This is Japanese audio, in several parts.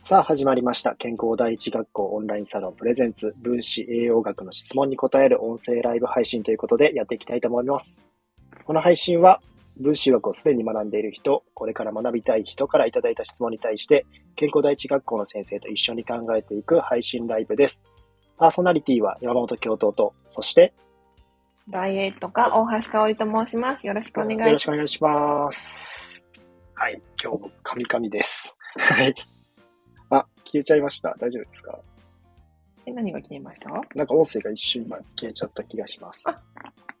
さあ始まりました。健康第一学校オンラインサロンプレゼンツ分子栄養学の質問に答える音声ライブ配信ということでやっていきたいと思います。この配信は分子学をすでに学んでいる人、これから学びたい人からいただいた質問に対して健康第一学校の先生と一緒に考えていく配信ライブです。パーソナリティは山本教頭と、そしてダイエットか大橋香織と申します。よろしくお願いします。よろしくお願いします。はい、今日もカミカミです。はい。あ、消えちゃいました。大丈夫ですか？え、何が消えました？なんか音声が一瞬今消えちゃった気がします。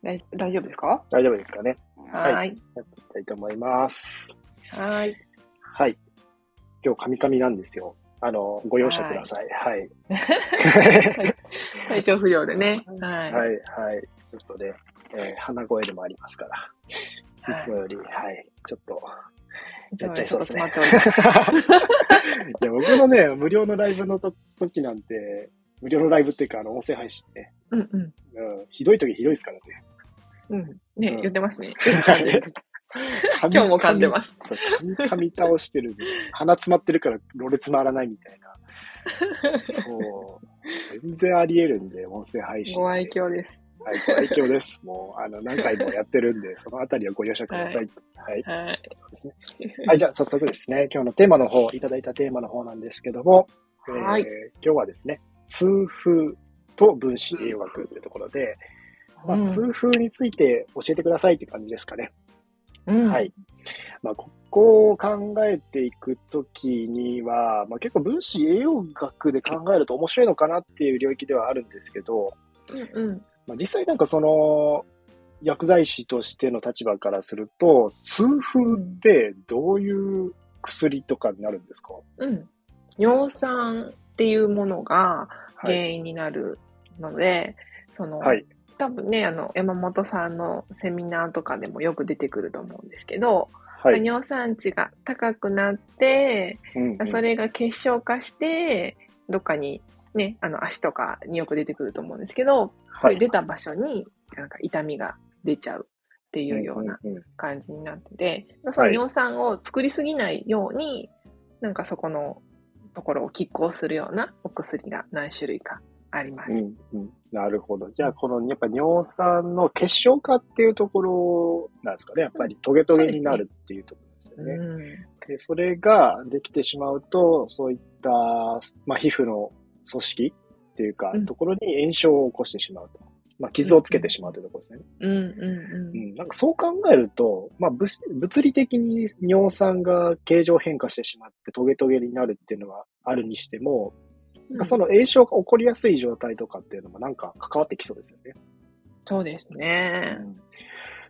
大大丈夫ですか？大丈夫ですかね？はーい。やっていきたいと思います。はーい。はい。今日カミカミなんですよ。あの、ご容赦ください。はい。体調不良でね。はい。はい、はい。ちょっとね、えー鼻声でもありますから。いつもより、はい。ちょっと、やっちゃいそうですね。いや、僕のね、無料のライブのと時なんて、無料のライブっていうか、あの、音声配信ね。うんうん。うん。ひどい時ひどいですからね。うん。ね、うん言ってますね。はい今日も噛んでます。そう、噛み倒してる鼻詰まってるから、ろれつまらないみたいな。そう。全然あり得るんで、音声配信。ご愛嬌です。はい、ご愛嬌です。もう、あの、何回もやってるんで、そのあたりはご容赦ください。はい。はい。ですね。はい、じゃあ早速ですね、今日のテーマの方、いただいたテーマの方なんですけども、はいえー今日はですね、痛風と分子栄養学というところで、まあ、うん痛風について教えてくださいって感じですかね。うん。はい。まあ、ここを考えていくときには、まあ、結構分子栄養学で考えると面白いのかなっていう領域ではあるんですけど、うんうん。まあ、実際なんかその、薬剤師としての立場からすると、痛風ってどういう薬とかになるんですか、うん。尿酸っていうものがはい。原因になるので、その、はい。多分ね、あの、山本さんのセミナーとかでもよく出てくると思うんですけど、はい。尿酸値が高くなって、うんうんそれが結晶化して、どっかにね、あの足とかによく出てくると思うんですけど、そはい。れ出た場所になんか痛みが出ちゃうっていうようなうんうん感じになってて、その尿酸を作りすぎないように、なんかそこのところを拮抗するようなお薬が何種類かあります。うんうんなるほど。じゃあ、このやっぱ尿酸の結晶化っていうところなんですかね。やっぱりトゲトゲになるっていうところですよね。うんでそれができてしまうと、そういった、まあ、皮膚の組織っていうかうん、ところに炎症を起こしてしまうと。まあ、傷をつけてしまうというところですね。うんうんうん、なんかそう考えると、まあ、物物理的に尿酸が形状変化してしまってトゲトゲになるっていうのはあるにしても、うん。その炎症が起こりやすい状態とかっていうのもなんか関わってきそうですよね。そうですね。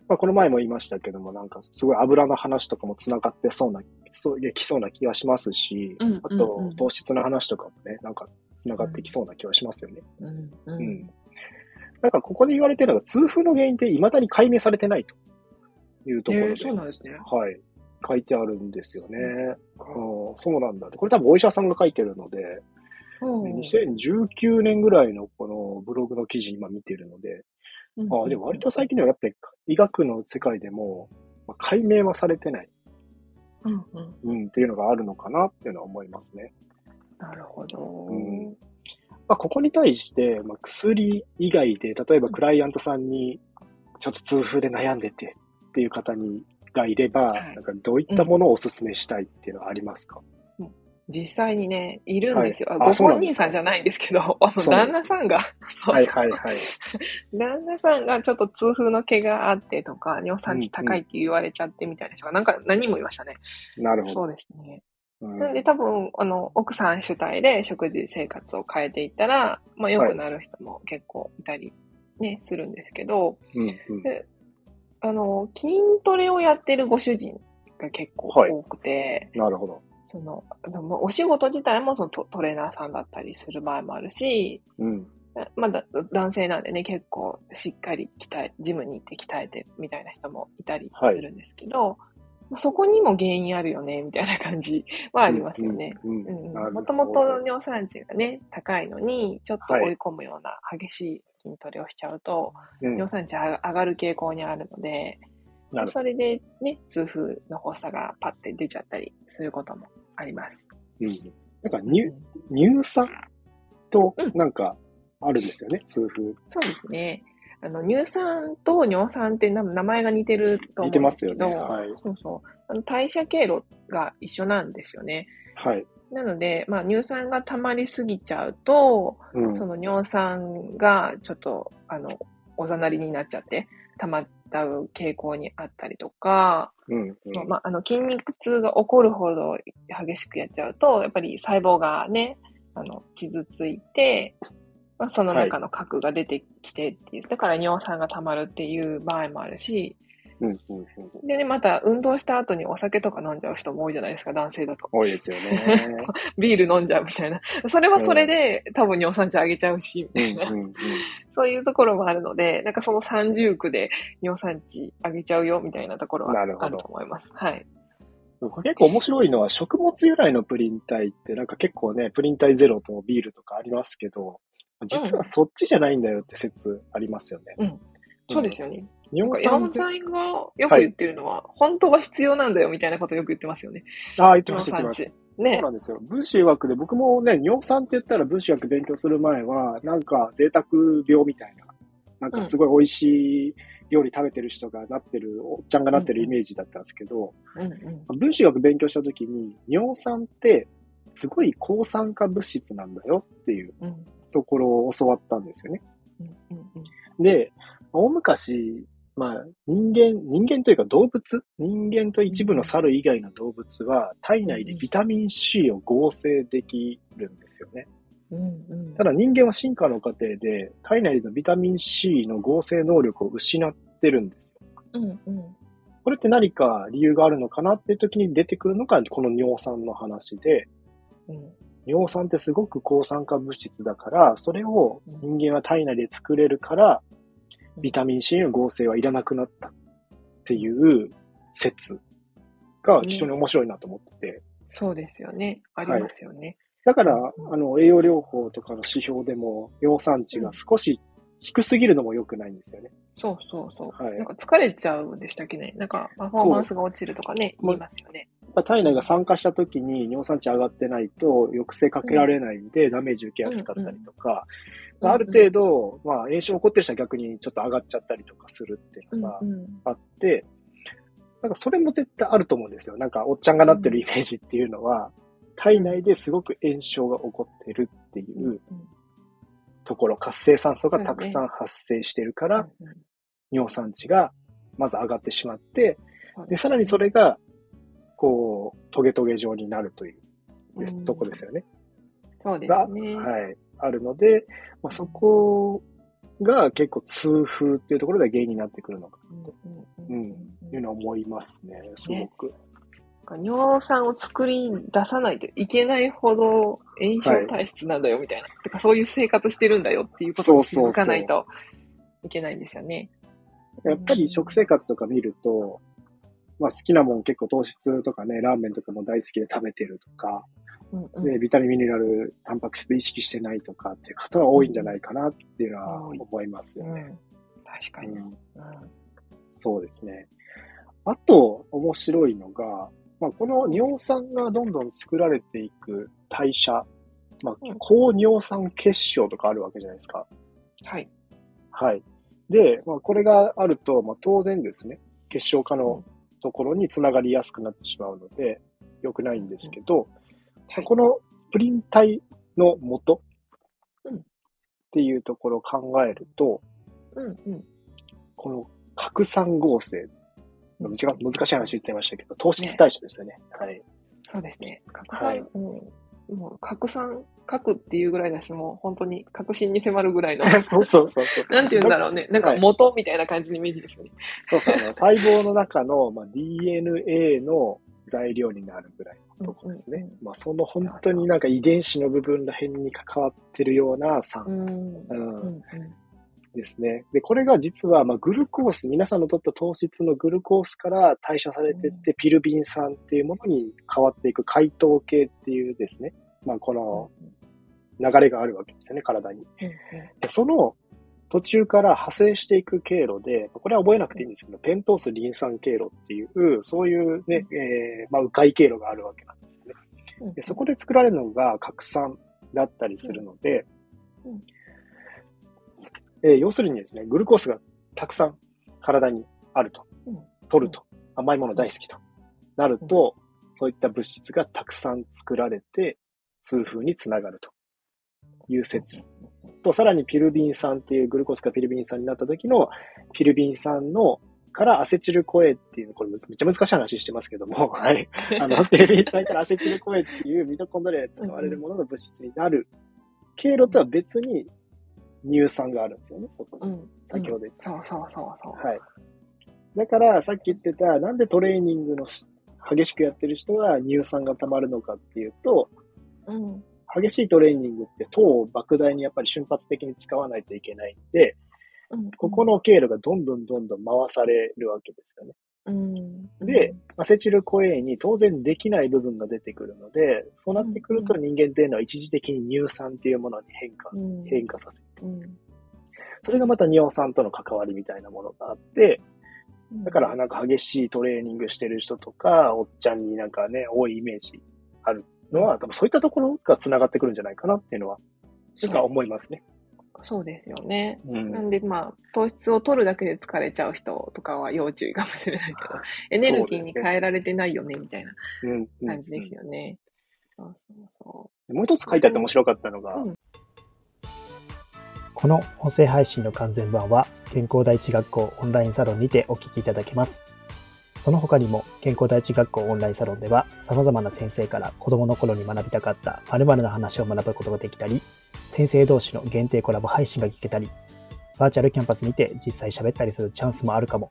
まあ、この前も言いましたけども、なんかすごい油の話とかもつながってそうな、そういきそうな気がしますし、うんうんあとうん糖質の話とかもね、なんかつながってきそうな気はしますよね。うんううんん。なんかここで言われてるのが、痛風の原因って未だに解明されてないというところで、えーそうなんですね。はい。書いてあるんですよね。うん、そうなんだって。これ多分お医者さんが書いてるので、うん2019年ぐらいのこのブログの記事今見てるので、あでも割と最近ではやっぱり医学の世界でも、まあ解明はされてない、うんうん。うん、っていうのがあるのかなっていうのは思いますね。なるほど。うんまあ、ここに対して、まあ、薬以外で、例えばクライアントさんに、ちょっと痛風で悩んでてっていう方にがいれば、はいなんかどういったものをお勧めしたいっていうのはありますか、実際にね、いるんですよ。はいあご本人さんじゃないんですけど、あの、旦那さんが、はいはいはい。旦那さんがちょっと痛風の毛があってとか、尿酸値高いって言われちゃってみたいな人が、なんか何人もいましたね。なるほど。そうですね。うんなんで多分、あの、奥さん主体で食事生活を変えていったら、まあ良くなる人も結構いたりね、するんですけど、うんうんであの、筋トレをやってるご主人が結構はい多くて、なるほど。その、でもお仕事自体もそのトトレーナーさんだったりする場合もあるし、うん。まだ男性なんでね、結構しっかり鍛え、ジムに行って鍛えてみたいな人もいたりするんですけど、まあそこにも原因あるよね、みたいな感じはありますよね。もともと尿酸値がね、高いのに、ちょっと追い込むような激しい筋トレをしちゃうと、うん尿酸値が上がる傾向にあるので、それでね、痛風の発作がパッて出ちゃったりすることもあります。ど。うんなんか乳、乳酸となんかあるんですよね、痛風。そうですね。あの、乳酸と尿酸って名前が似てると思うんですけど、似てますよね。はい。そうそう。あの代謝経路が一緒なんですよね。はい。なので、まあ、乳酸が溜まりすぎちゃうと、うん、その尿酸がちょっと、あの、おざなりになっちゃって、溜まった傾向にあったりとか、うんうん、まあ、あの筋肉痛が起こるほど激しくやっちゃうと、やっぱり細胞がね、あの、傷ついて、まあ、その中の核が出てきてっていう、はい、だから尿酸が溜まるっていう場合もあるし、うんうんうん、でね、また運動した後にお酒とか飲んじゃう人も多いじゃないですか、男性だと。多いですよね。ビール飲んじゃうみたいな。それはそれで、うん、多分尿酸値上げちゃうし、みたいな、うんうんうん。そういうところもあるので、なんかその三重苦で尿酸値上げちゃうよみたいなところはあると思います。はい。結構面白いのは食物由来のプリン体ってなんか結構ね、プリン体ゼロとビールとかありますけど、実はそっちじゃないんだよって説ありますよね。うん。そうですよね。尿酸山がよく言ってるのは、はい、本当は必要なんだよみたいなことよく言ってますよね。ああ、言ってます、言ってます。ね、そうなんですよ。分子学で、僕もね、尿酸って言ったら分子学勉強する前は、なんか贅沢病みたいな、なんかすごい美味しい料理食べてる人がなってる、おっちゃんがなってるイメージだったんですけど、うんうん、分子学勉強した時に、尿酸ってすごい抗酸化物質なんだよっていうところを教わったんですよね。うんうんうん、で、大昔、まあ、人間、人間というか動物人間と一部の猿以外の動物は体内でビタミン C を合成できるんですよね。うんうん、ただ人間は進化の過程で体内のビタミン C の合成能力を失ってるんですよ。うんうん、これって何か理由があるのかなっていう時に出てくるのがこの尿酸の話で、うん、尿酸ってすごく抗酸化物質だから、それを人間は体内で作れるから、ビタミン C の合成はいらなくなったっていう説が非常に面白いなと思ってて。そうですよね。ありますよね。はい、だから、あの、栄養療法とかの指標でも、尿酸値が少し低すぎるのも良くないんですよね。そうそうそう。はい、なんか疲れちゃうんでしたっけね。なんかパフォーマンスが落ちるとかね、言いますよね。体内が酸化した時に尿酸値上がってないと抑制かけられないんで、ダメージ受けやすかったりとか、ある程度、まあ、炎症起こってる人は逆にちょっと上がっちゃったりとかするっていうのがあって、なんかそれも絶対あると思うんですよ。なんかおっちゃんがなってるイメージっていうのは、体内ですごく炎症が起こってるっていうところ、活性酸素がたくさん発生してるから、尿酸値がまず上がってしまって、で、さらにそれが、こう、トゲトゲ状になるという、とこですよね。そうですね。はい。あるので、まあ、そこが結構痛風っていうところで原因になってくるのかなと、うん、いうのは思いますね、すごく。ね尿酸を作り出さないといけないほど炎症体質なんだよみたいな。はい、てかそういう生活してるんだよっていうことを気づかないといけないんですよね。やっぱり食生活とか見ると、まあ好きなもん結構糖質とかね、ラーメンとかも大好きで食べてるとか、うんうん、で、ビタミン、ミネラル、タンパク質意識してないとかっていう方は多いんじゃないかなっていうのは思いますよね。うん、確かに、うん、そうですね。あと、面白いのが、まあ、この尿酸がどんどん作られていく代謝、まあ、高尿酸結晶とかあるわけじゃないですか。はい。はい。で、まあ、これがあると、まあ、当然ですね、結晶化のところにつながりやすくなってしまうので、良くないんですけど、はい、このプリン体の元っていうところを考えると、うんうん、この核酸合成、難しい話言ってましたけど、糖質代謝ですよね。ね。はい。そうですね。核酸、はい、うん、もう核酸、核っていうぐらいだし、もう本当に確信に迫るぐらいの。そうそうそうそう。なんて言うんだろうね。なんか元みたいな感じのイメージですよね。そうそう、細胞の中の、まあ、DNA の材料になるぐらいのとこですね。まあ、その本当になんか遺伝子の部分ら辺に関わってるような酸。うんですね。で、これが実は、まあ、グルコース、皆さんの取った糖質のグルコースから代謝されてって、ピルビン酸っていうものに変わっていく解糖系っていうですね、まあ、この流れがあるわけですよね、体に。でその途中から派生していく経路で、これは覚えなくていいんですけど、ペントースリン酸経路っていう、そういうね、えー、まあ、迂回経路があるわけなんですよね。でそこで作られるのが核酸だったりするので、うん。えー要するにですね、グルコースがたくさん体にあると、うん。取ると、甘いもの大好きと。なると、そういった物質がたくさん作られて、痛風につながるという説と、さらにピルビン酸っていうグルコースがピルビン酸になった時のピルビン酸のからアセチルコエっていう、これめっちゃ難しい話してますけども、はい。あの、ピルビン酸からアセチルコエっていうミトコンドリアで使われるものの物質になる経路とは別に乳酸があるんですよね、そこに。うん。先ほど言った。そうそうそうそう。はい。だから、さっき言ってた、なんでトレーニングのし激しくやってる人は乳酸が溜まるのかっていうと、うん。激しいトレーニングって糖を莫大にやっぱり瞬発的に使わないといけないんで、うん。ここの経路がどんどんどんどん回されるわけですよね。うん。で、アセチルコエインに当然できない部分が出てくるので、そうなってくると人間っていうのは一時的に乳酸っていうものに変化、うん、変化させる。うん。それがまた尿酸との関わりみたいなものがあって、だからなんか激しいトレーニングしてる人とか、おっちゃんになんかね、多いイメージあるのは、多分そういったところが繋がってくるんじゃないかなっていうのは、なんか思いますね。そうですよね。うん。なんで、まあ、糖質を取るだけで疲れちゃう人とかは要注意かもしれないけど、エネルギーに変えられてないよね、みたいな感じですよね。そうそうそもう一つ書いてあって面白かったのが、うんこの音声配信の完全版は健康第一学校オンラインサロンにてお聞きいただけます。その他にも健康第一学校オンラインサロンでは様々な先生から子供の頃に学びたかった〇〇の話を学ぶことができたり、先生同士の限定コラボ配信が聞けたり、バーチャルキャンパスにて実際喋ったりするチャンスもあるかも。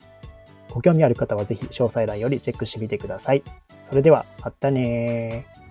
ご興味ある方はぜひ詳細欄よりチェックしてみてください。それでは、またねー。